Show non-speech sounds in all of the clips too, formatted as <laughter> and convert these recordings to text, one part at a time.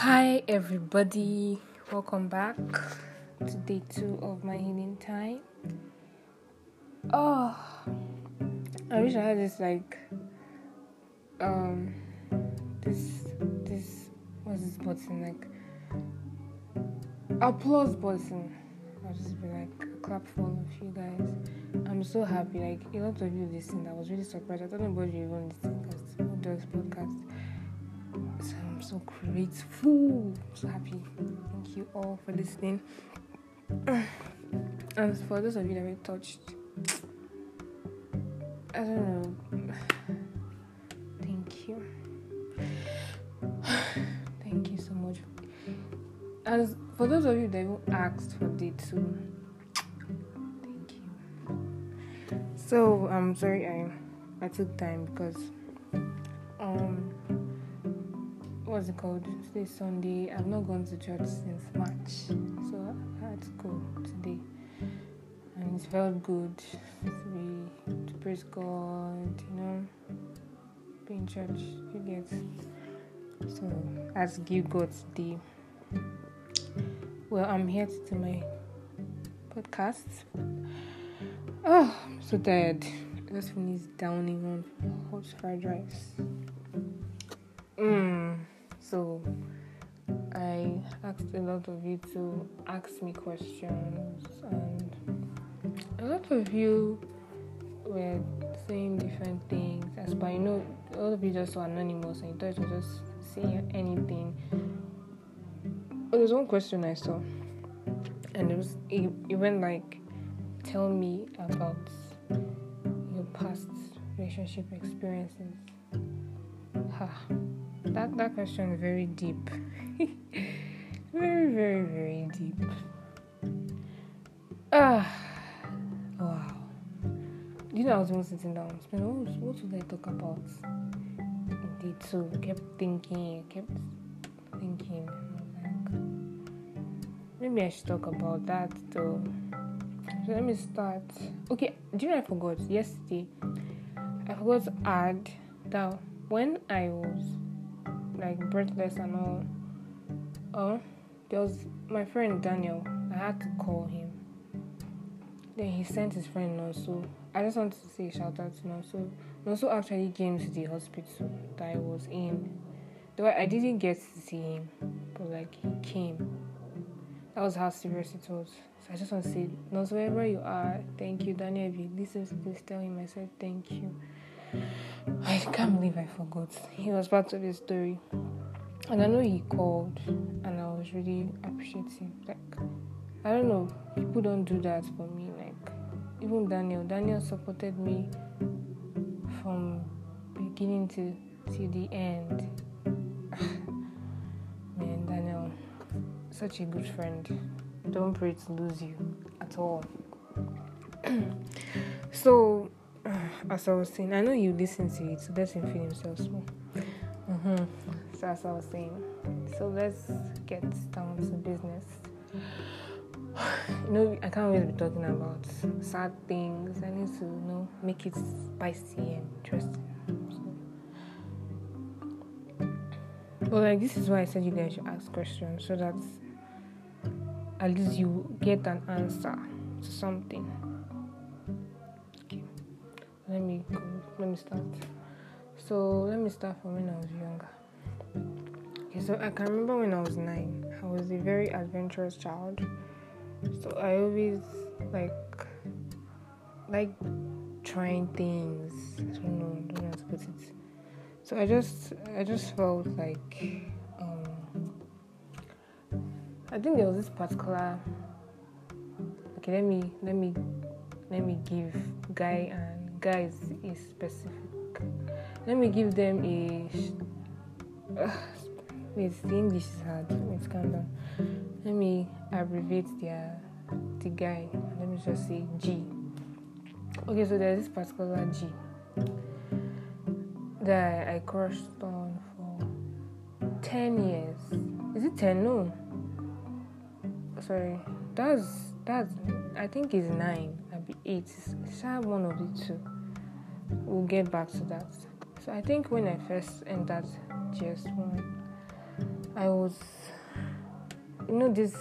Hi, everybody. Welcome back to day two of my healing time. Oh, I wish I had this like um this this what's this button like applause button. I'll just be like clap for all of you guys. I'm so happy. Like a lot of you listened. I was really surprised. I thought you even because who does podcast? So grateful. So happy. Thank you all for listening. <sighs> And for those of you that were touched, I don't know. <sighs> Thank you. <sighs> Thank you so much. And for those of you that even asked for day two, thank you. So I'm sorry I I took time because what's it called? Today's Sunday. I've not gone to church since March, so I had to go today, and it felt good to be to praise God. You know, be in church. You get so to give God today. Well, I'm here to do my podcast. Oh, I'm so tired. I just finished downing on hot fried rice. Mm. So I asked a lot of you to ask me questions, and a lot of you were saying different things. As but you know, a lot of you just so anonymous, and you thought was just saying anything. But there's one question I saw, and it was it, it went like, "Tell me about your past relationship experiences." Ha that that question is very deep. <laughs> Very very very deep. Ah wow. You know i was even sitting down. What, what should i talk about? Indeed so kept thinking I kept thinking. Like maybe i should talk about that though. So let me start. Okay do you know i forgot? Yesterday i forgot to add that when i was like breathless and all. Oh, there was my friend Daniel. I had to call him. Then he sent his friend also. I just wanted to say shout out to Nonso. Nonso actually came to the hospital that I was in. Though I didn't get to see him, but like he came. That was how serious it was. So I just want to say, Nonso, wherever you are, thank you, Daniel. If you listen to this, tell him I said thank you. I can't believe I forgot. He was part of the story. And I know he called and I was really appreciative. Like I don't know, people don't do that for me. Like even Daniel. Daniel supported me from beginning to to the end. <laughs> Man, Daniel, such a good friend. Don't pray to lose you at all. <clears throat> so as I was saying, I know you listen to it, so let him feel himself small. Mm-hmm. So as I was saying, so let's get down to business. <sighs> You know, I can't always be talking about sad things. I need to, you know, make it spicy and interesting. So. But like this is why I said you guys should ask questions so that at least you get an answer to something let me go let me start. So let me start from when i was younger. Okay so i can remember when i was nine. I was a very adventurous child. So i always like like trying things. I don't know I don't know how to put it. So i just i just felt like um i think there was this particular okay let me let me let me give guy and guys is specific. Let me give them a. Uh, <sighs> wait, the English is hard. Let's calm down. Let me abbreviate their the guy. Let me just say G. Okay, so there's this particular G that I crushed on for ten years. Is it ten? No. Sorry, that's that's. I think it's nine. It's one of the two we'll get back to that. So I think when I first entered GS1, I was, you know, this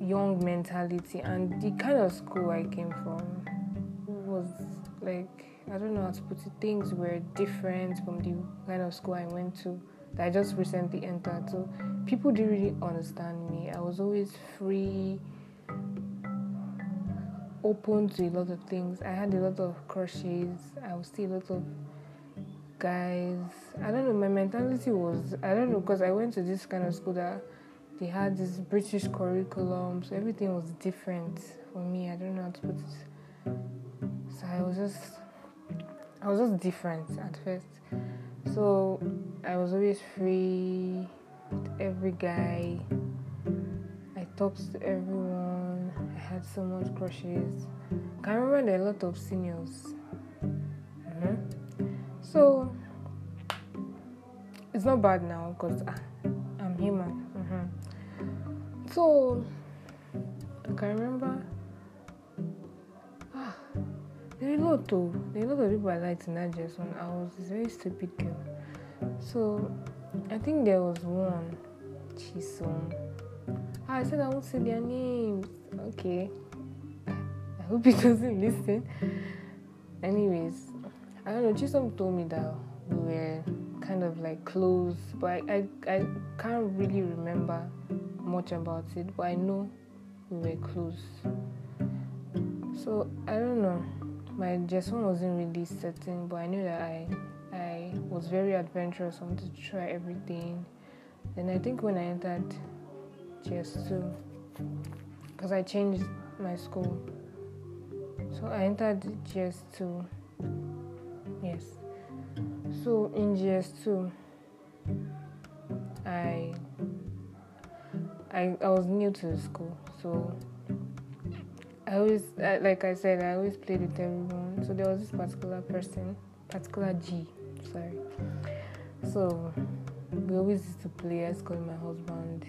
young mentality, and the kind of school I came from was like, I don't know how to put it, things were different from the kind of school I went to that I just recently entered. So people didn't really understand me. I was always free, open to a lot of things. I had a lot of crushes. I was still a lot of guys. I don't know. My mentality was I don't know because I went to this kind of school that they had this British curriculum, so everything was different for me. I don't know how to put it. So I was just I was just different at first. So I was always free with every guy. I talked to everyone. I had so much crushes. I can remember there are a lot of seniors. Mm-hmm. So it's not bad now because I'm human. Mm-hmm. So I can remember. Ah, there are a lot of there are a lot of people I liked in that just I was this very stupid girl. So I think there was one Chisom. Ah, I said I won't say their names. Okay. I hope he <laughs> doesn't listen. Anyways, I don't know. Chisom told me that we were kind of like close, but I, I, I can't really remember much about it. But I know we were close. So I don't know. My Jason wasn't really certain, but I knew that I I was very adventurous. I wanted to try everything. And I think when I entered GS2, because I changed my school, so I entered GS2. Yes. So in GS2, I I I was new to the school, so I always like I said I always played with everyone. So there was this particular person, particular G sorry. So we always used to play. I call my husband.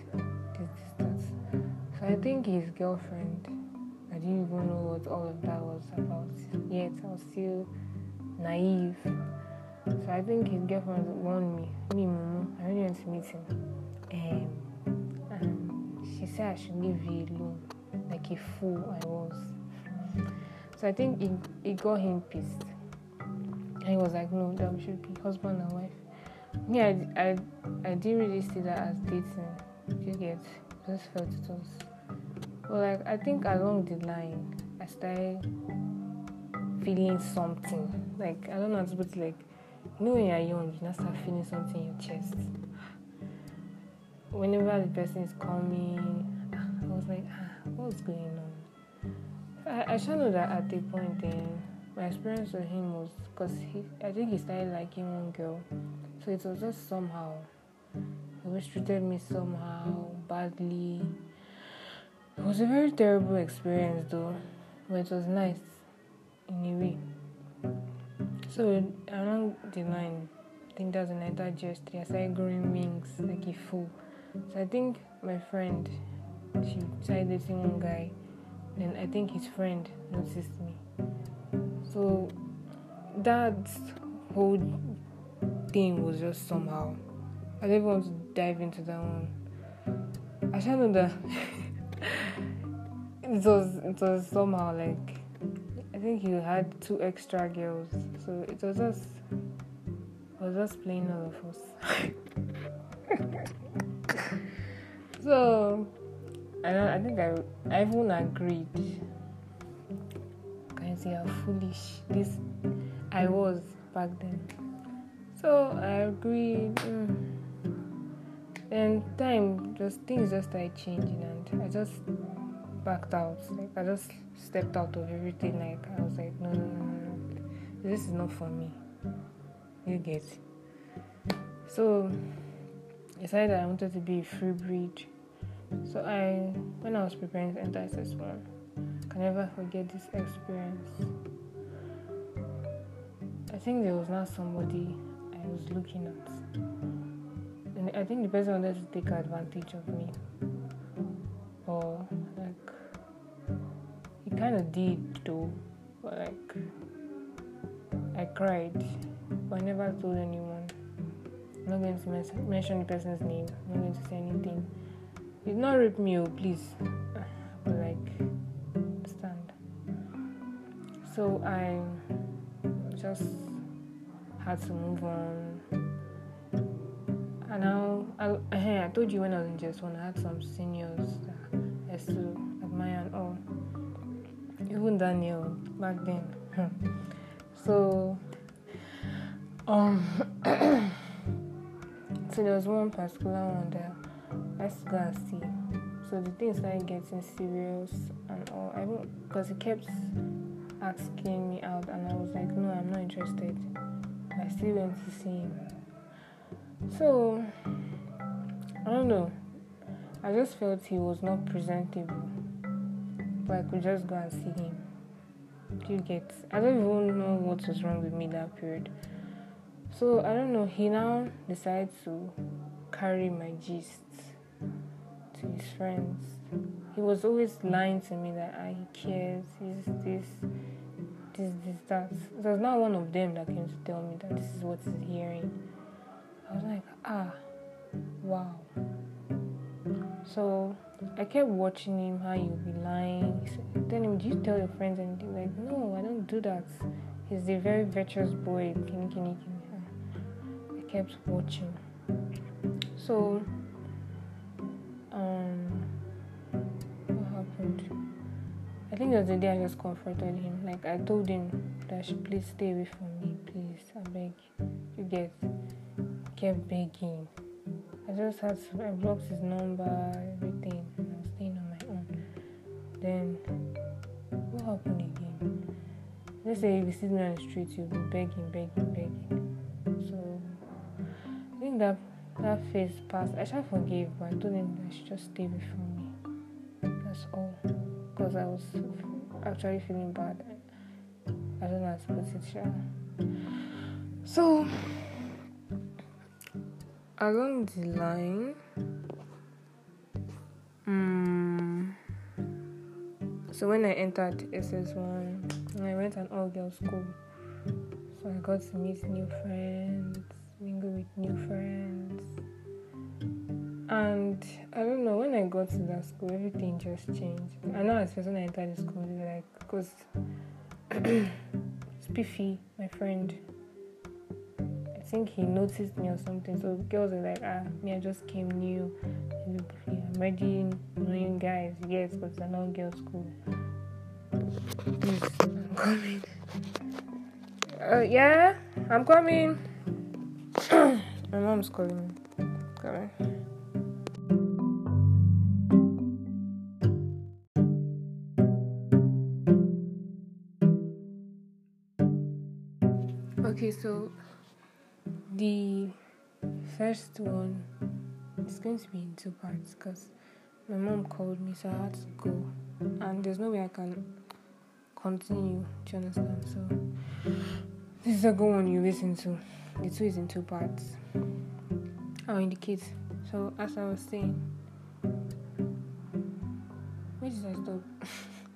So I think his girlfriend. I didn't even know what all of that was about. Yet I was still naive. So I think his girlfriend warned me. Me, Mumu, I really went to meet him. Um, and she said I should leave you alone, like a fool I was. So I think it, it got him pissed. And he was like, no, that we should be husband and wife. Me, I, I, I didn't really see that as dating. You get, just felt it was. But like, I think along the line, I started feeling something. Like, I don't know to put like, you know when you're young, you now start feeling something in your chest. Whenever the person is coming, I was like, ah, what's going on? I, I should know that at the point then my experience with him was because he, I think he started liking one girl, so it was just somehow. He always treated me somehow badly. It was a very terrible experience though, but it was nice in a way. So along the line, I think that's when I digested. I started growing wings like a fool. So I think my friend, she started dating one guy. Then I think his friend noticed me. So that whole thing was just somehow. I didn't want to dive into that one. I should know that <laughs> it was it was somehow like I think you had two extra girls, so it was just it was just playing all of us. <laughs> so I I think I I even agreed Can you see how foolish this I was back then. So I agreed. Mm. And time just things just started changing and I just backed out. Like I just stepped out of everything. Like I was like, no, no, no, no, no. This is not for me. You get. So I decided I wanted to be a free breed. So I, when I was preparing to enter SS1, can never forget this experience. I think there was not somebody I was looking at. I think the person wanted to take advantage of me. Or like he kinda did though. But like I cried. But I never told anyone. I'm not going to mes- mention the person's name. I'm not going to say anything. Did not rape me, oh, please. But like, stand. So I just had to move on. And now, I, I, told you when I was in just one, I had some seniors that I to admire and all. Even Daniel back then. <clears throat> so, um, <clears throat> so there was one particular one that I used to go and see. So the thing started getting serious and all. I because he kept asking me out, and I was like, no, I'm not interested. I still went to see him. So I don't know. I just felt he was not presentable. But I could just go and see him. You get? I don't even know what was wrong with me that period. So I don't know. He now decided to carry my gist to his friends. He was always lying to me that ah, he cares, he's this, this, this, that. There was not one of them that came to tell me that this is what he's hearing. I was like, ah, wow. So I kept watching him, how he'll be lying. Tell him, do you tell your friends anything? Like, no, I don't do that. He's a very virtuous boy. Kini, kini, kini. I kept watching. So um, what happened? I think it was the day I just confronted him. Like I told him that please stay away from me, please. I beg. You get kept begging. I just had I blocked his number, everything, and I was staying on my own. Then what happened again? Let's say if you see me on the street, you'll be begging, begging, begging. So I think that that phase passed. I shall forgive, but I told him that she just stay away from me. That's all. Because I was actually feeling bad. I don't know how to put it, yeah. So, along the line, um, so when I entered SS1, I went an all girls school. So I got to meet new friends mingle with new friends. And I don't know, when I got to that school, everything just changed. I know as when I entered the school, like, because <clears throat> Spiffy, my friend, think he noticed me or something. So girls are like, ah, me, I just came new. I'm ready knowing guys, yes, it's an all girls school. I'm coming. Uh, yeah, I'm coming. <coughs> My mom's calling me. Come Okay, so the first one is going to be in two parts because my mom called me, so I had to go, and there's no way I can continue. Do you understand? So this is a good one you listen to. The two is in two parts. I'll indicate. So as I was saying, where did I stop?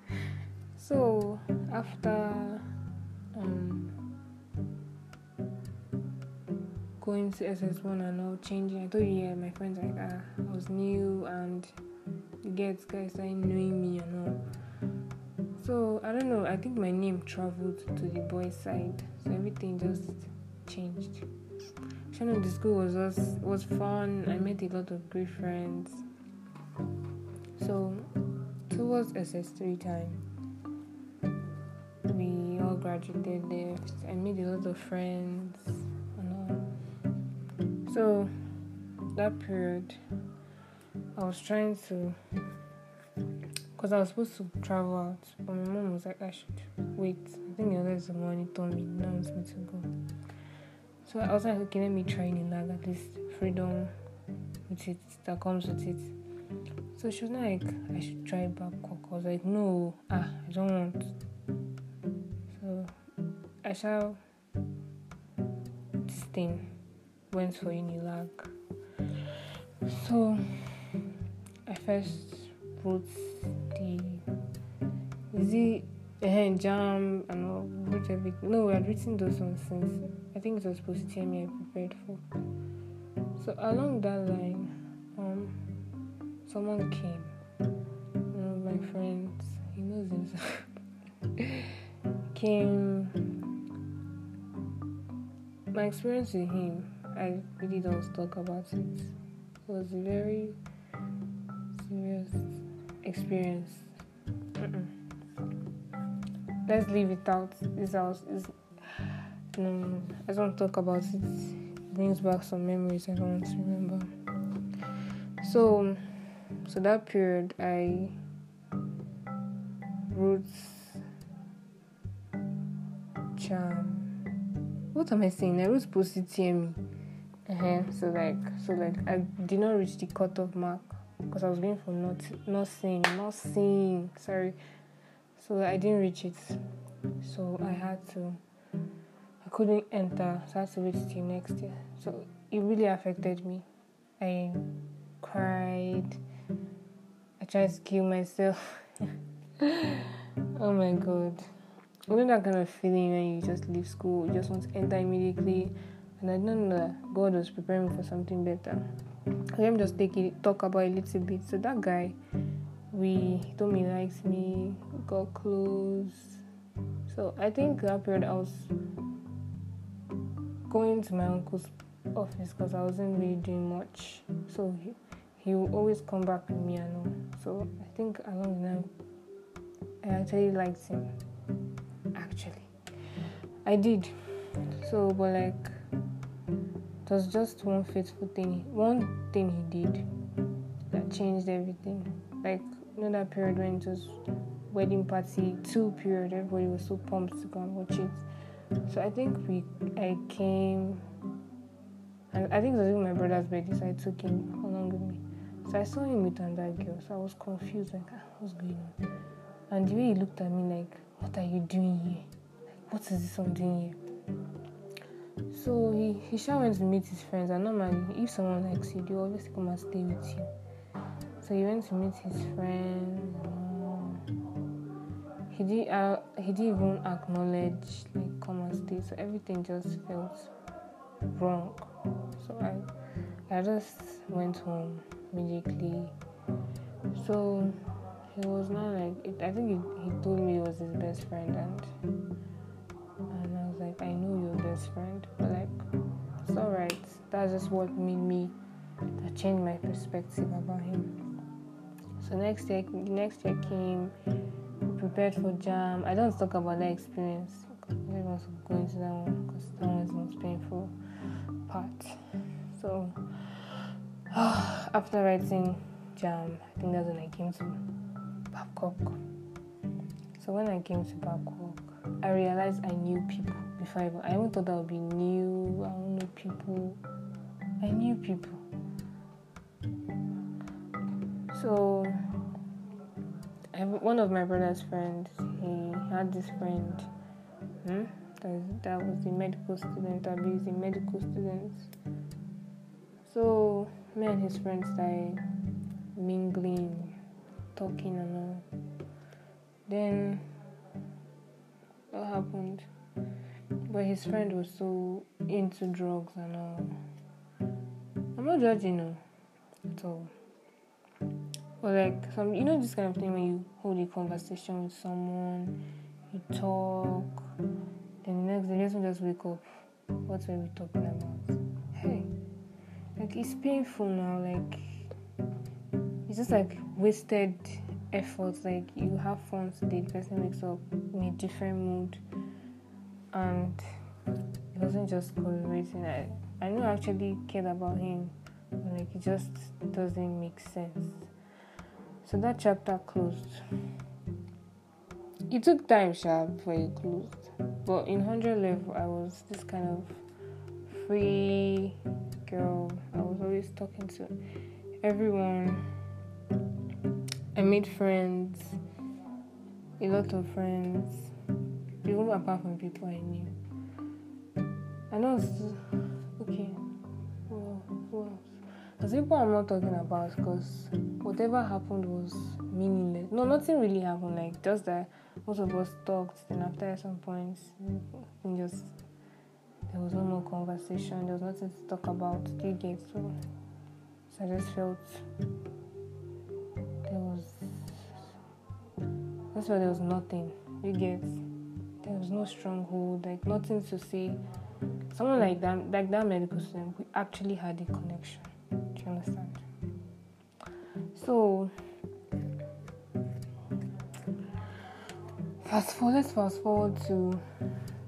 <laughs> so after um going to SS1 and all changing, I told you yeah, my friends like ah, I was new and the guys started knowing me and all. So I don't know. I think my name traveled to the boys' side, so everything just changed. Shining the school was just was fun. I made a lot of great friends. So towards SS3 time, we all graduated there. I made a lot of friends. So that period, I was trying to, because I was supposed to travel out, but my mom was like, I should wait. I think the others the money told me now it's me to go. So I was like, okay, let me try Unilag, at least freedom with it that comes with it. So she was like, I should try Babcock. I was like, no, ah, I don't want. So I shall this thing went for Unilag. So I first wrote the is it uh, JAMB and all wrote everything. No, we had written those ones since I think it was supposed to tell me I prepared for. So along that line, um, someone came. One of my friends, he knows himself, <laughs> came. My experience with him, I really don't talk about it. It was a very serious experience. Mm-mm. Let's leave it out. This house is. No, um, I don't talk about it. it. Brings back some memories I don't want to remember. So, so that period, I wrote charm. What am I saying? I wrote TME. Uh-huh. So like, so like, I did not reach the cutoff mark because I was going for not not saying, not saying. Sorry. So I didn't reach it. So I had to. I couldn't enter. So I had to wait till next year. So it really affected me. I cried. I tried to kill myself. <laughs> oh my god. You know that kind of feeling when you just leave school, you just want to enter immediately. And I didn't know that God was preparing me for something better. Let me just take it, talk about a little bit. So that guy, we he told me he likes me, got close. So I think that period I was going to my uncle's office because I wasn't really doing much. So he, he will always come back with me and all. So I think along the line, I actually liked him. Actually, I did. So, but like, was just one faithful thing. One thing he did that changed everything. Like, you know that period when it was wedding party two period, everybody was so pumped to go and watch it. So I think we, I came, and I think it was even my brother's birthday, so I took him along with me. So I saw him with another girl, so I was confused, like, ah, what's going on? And the way he looked at me, like, what are you doing here? Like, what is this I'm doing here? So he, he sure went to meet his friends, and normally, if someone likes you, they always come and stay with you. So he went to meet his friends. He did. Uh, he didn't even acknowledge like come and stay. So everything just felt wrong. So I, I just went home immediately. So he was not like. It, I think he, he told me he was his best friend, and like, I know you're best friend, but like, it's alright. That's just what made me that changed my perspective about him. So next year, next year came prepared for JAMB. I don't talk about that experience. I don't to go into that one because that one is the most painful part. So <sighs> after writing JAMB, I think that's when I came to Babcock. So when I came to Babcock, I realized I knew people before I even, I even thought I would be new. I don't know people. I knew people. So, one of my brother's friends, he had this friend hmm, that, that was a medical student, abusing medical students. So, me and his friends started mingling, talking, and all. Then, what happened? But his friend was so into drugs and all. I'm not judging him at all. But like some, you know, this kind of thing when you hold a conversation with someone, you talk, then the next day, let's just wake up. What were we talking about? Hey, like it's painful now. Like it's just like wasted effort. Like you have fun today, the person wakes up in a different mood, and it wasn't just correlating. I I know I actually cared about him, but like it just doesn't make sense. So that chapter closed. It took time, sha, before it closed. But in 100 level, I was this kind of free girl. I was always talking to everyone. I made friends, a lot of friends, even apart from people I knew. I know it's okay. Well, else? There's people I'm not talking about because whatever happened was meaningless. No, nothing really happened. Like just that most of us talked. Then after some points, just there was no more conversation, there was nothing to talk about. Do you get so? So I just felt that's why there was nothing. You get there was no stronghold, like nothing to say. Someone like that, like that medical student, we actually had a connection. Do you understand? So fast forward, let's fast forward to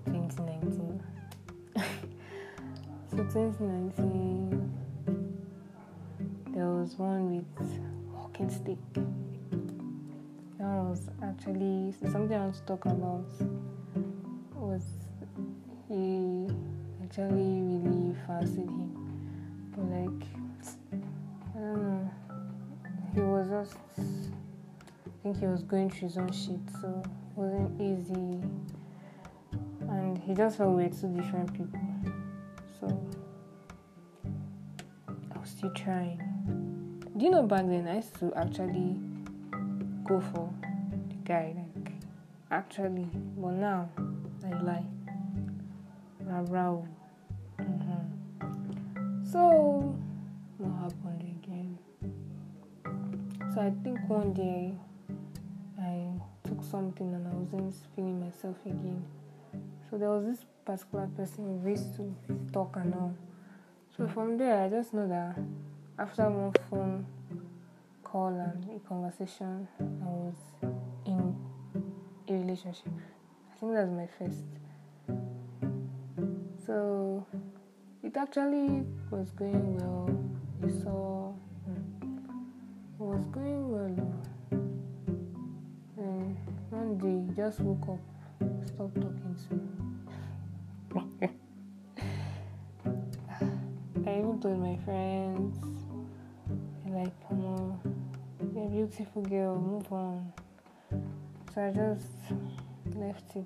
2019. <laughs> so 2019, there was one with walking stick. Was actually something I want to talk about. Was he actually really fancied him, but like I don't know, he was just. I think he was going through his own shit, so it wasn't easy. And he just felt we were two different people. So I was still trying. Do you know back then I used to actually go for the guy, like actually, but now I lie. Rarao. Mm-hmm. So what happened again? So I think one day I took something and I wasn't feeling myself again. So there was this particular person we used to talk and all. So from there, I just know that after one phone call and a conversation, I was in a relationship. I think that's my first. So it actually was going well. You saw hmm, it was going well. And one day, he just woke up, stopped talking to me. <laughs> I even told my friends, like, come on, you're a beautiful girl, move on. So I just left it.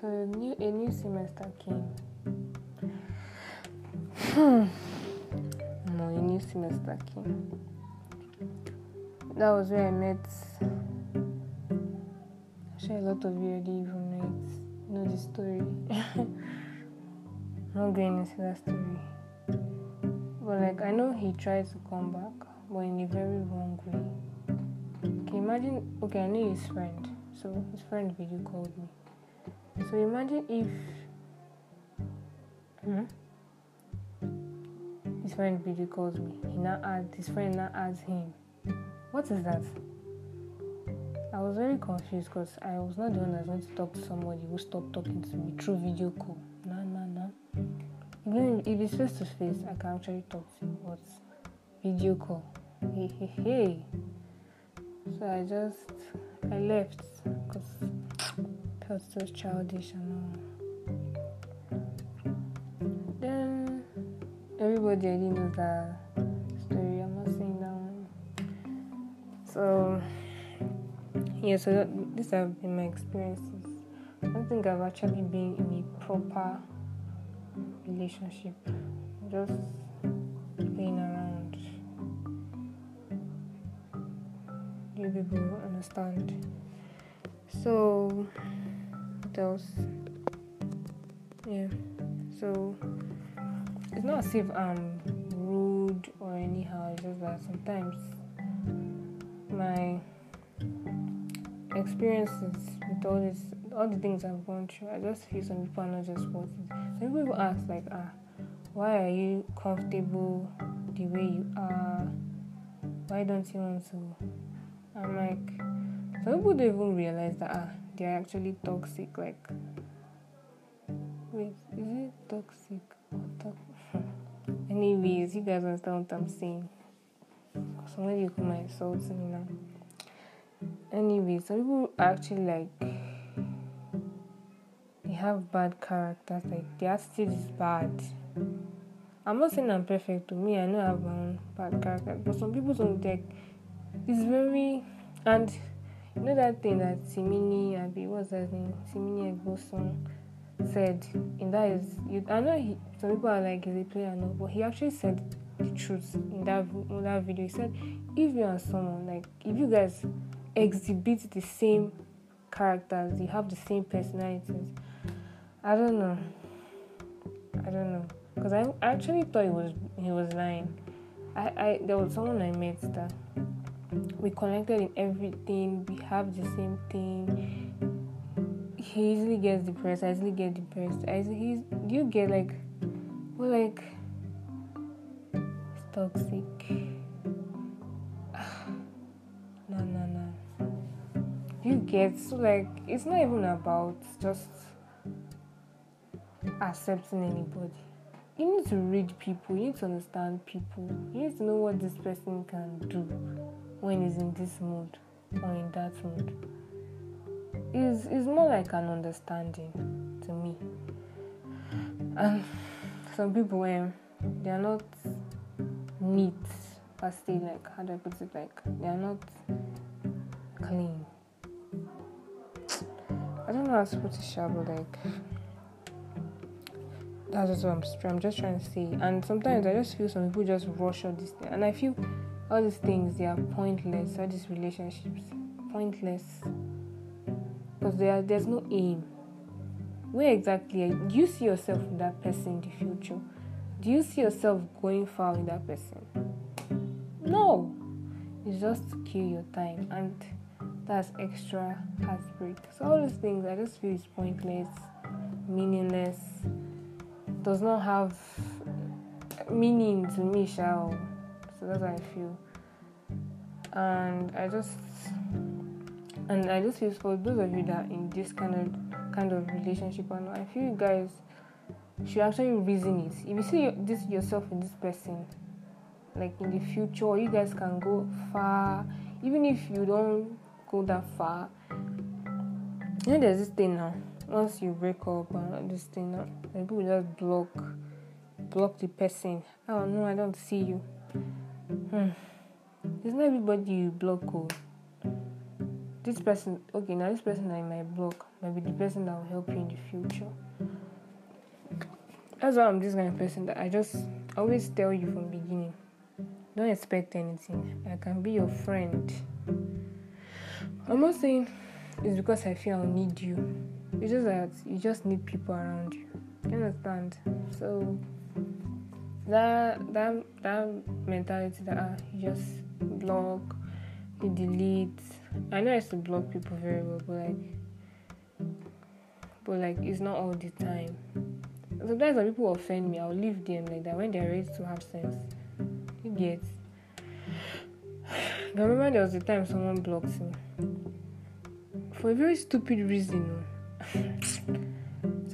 So a new, a new semester came. Hmm. no, a new semester came. That was where I met. Actually, a lot of you already even know it, know the story. <laughs> not going into that story. But like I know he tried to come back, but in a very wrong way. Okay, imagine okay, I knew his friend. So his friend video called me. So imagine if hmm? his friend video calls me. He now adds his friend now adds him. What is that? I was very confused because I was not the one that's going to talk to somebody who stopped talking to me through video call. Nah, nah, nah. Even if it's face to face, I can actually talk to you, but video call. Hey, hey, hey. So I just, I left because it was so childish and all. Then everybody already knows that story. I'm not saying that one. So yeah, so that, these have been my experiences. I don't think I've actually been in a proper relationship. Just You people understand. So what else? Yeah. So it's not as if I'm rude or anyhow, it's just that sometimes my experiences with all this all the things I've gone through, I just feel some people are not just worth it. Some people ask like, ah, why are you comfortable the way you are? Why don't you want to? I'm like, some people don't even realize that ah, they're actually toxic. Like, wait, is it toxic or toxic? <laughs> Anyways, you guys understand what I'm saying. Somebody you come insult me now. Anyway, some people actually like they have bad characters, like their attitude is bad. I'm not saying I'm perfect to me, I know I have my own bad character, but some people don't like it's very and you know that thing that Simini Abi what's that name? Simini Egboson said in that is you I know he, some people are like is a player no, but he actually said the truth in that in that video. He said if you are someone like if you guys exhibit the same characters, you have the same personalities. I don't know I don't know. because I actually thought he was he was lying. I, I there was someone I met that we connected in everything. We have the same thing. He easily gets depressed. I easily get depressed. I he's you get like well like it's toxic. <sighs> no no no. You get so like it's not even about just accepting anybody you need to read people, you need to understand people, you need to know what this person can do when he's in this mood or in that mood. Is is more like an understanding to me. And some people um, they are not neat per se, like how do I put it like they are not clean. I don't know how to put it sharp, like that's what I'm, I'm just trying to say. And sometimes I just feel some people just rush all this thing. And I feel all these things, they are pointless. All these relationships, pointless. Because there, there's no aim. Where exactly do you see yourself with that person in the future? Do you see yourself going far with that person? No. It's just to kill your time. And that's extra heartbreak. So all these things, I just feel it's pointless, meaningless does not have meaning to me, shall. So that's how I feel. And I just and I just feel for those of you that are in this kind of kind of relationship and I feel you guys should actually reason it. If you see this yourself in this person, like in the future, you guys can go far. Even if you don't go that far, you know there's this thing now once you break up and this thing, uh, people just block, block the person. Oh no, I don't see you. Hmm. It's not everybody you block. Oh. This person, okay, now this person I might block might be the person that will help you in the future. That's why I'm this kind of person that I just always tell you from beginning. Don't expect anything. I can be your friend. I'm not saying it's because I feel I'll need you. It's just that you just need people around you. You understand? So that that that mentality that ah, you just block, you delete. I know I used to block people very well, but like but like it's not all the time. Sometimes when people offend me, I'll leave them like that when they're ready to have sense. You get. <sighs> I remember there was a time someone blocked me for a very stupid reason it <laughs>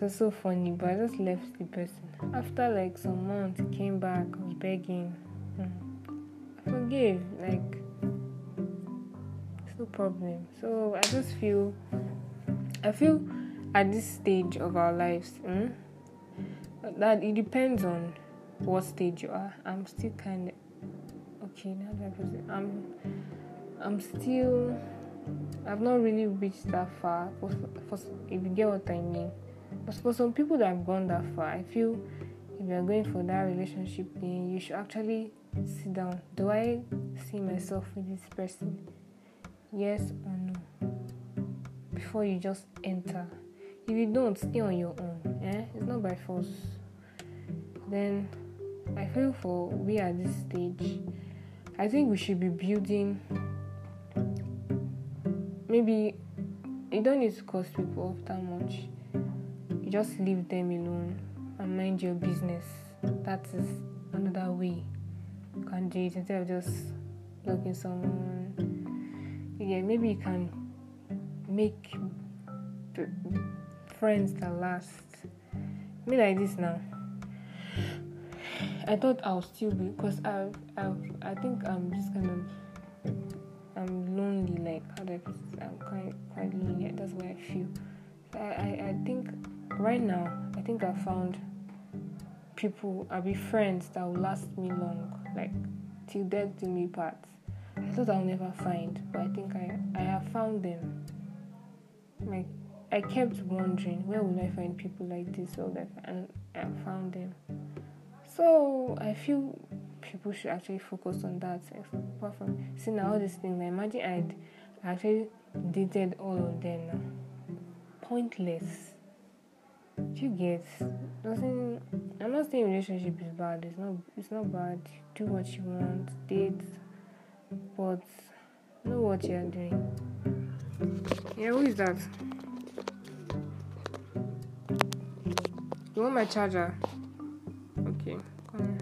so funny, but I just left the person. After like some months, he came back, was begging. Hmm. I like, it's no problem. So I just feel, I feel at this stage of our lives, hmm, that it depends on what stage you are. I'm still kind of okay. Now that I I'm, I'm still I've not really reached that far. For, for, if you get what I mean. But for some people that have gone that far, I feel if you're going for that relationship thing, you should actually sit down. Do I see myself with this person? Yes or no? Before you just enter. If you don't, stay on your own. Eh? It's not by force. Then I feel for we at this stage, I think we should be building maybe you don't need to cost people off that much. Just leave them alone and mind your business. That is another way you can do it instead of just blocking someone. Yeah, maybe you can make friends that last. Me like this now. I thought I'll still be because I I I think I'm just kind of I'm lonely. Like how I'm quite quite lonely. That's what I feel. I, I I think right now I think I found people. I'll be friends that will last me long, like till death do me part. I thought I'll never find, but I think I I have found them. Like I kept wondering where will I find people like this that, and I found them. So I feel people should actually focus on that. Apart from seeing all these things, like imagine I'd actually dated all of them. Pointless. You get? Doesn't I'm not saying relationship is bad. It's not. It's not bad. Do what you want. Date, but know what you're doing. Yeah, who is that? You want my charger? Okay, come.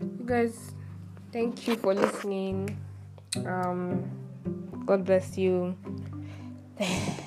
You guys, thank you for listening. Um, God bless you. <laughs>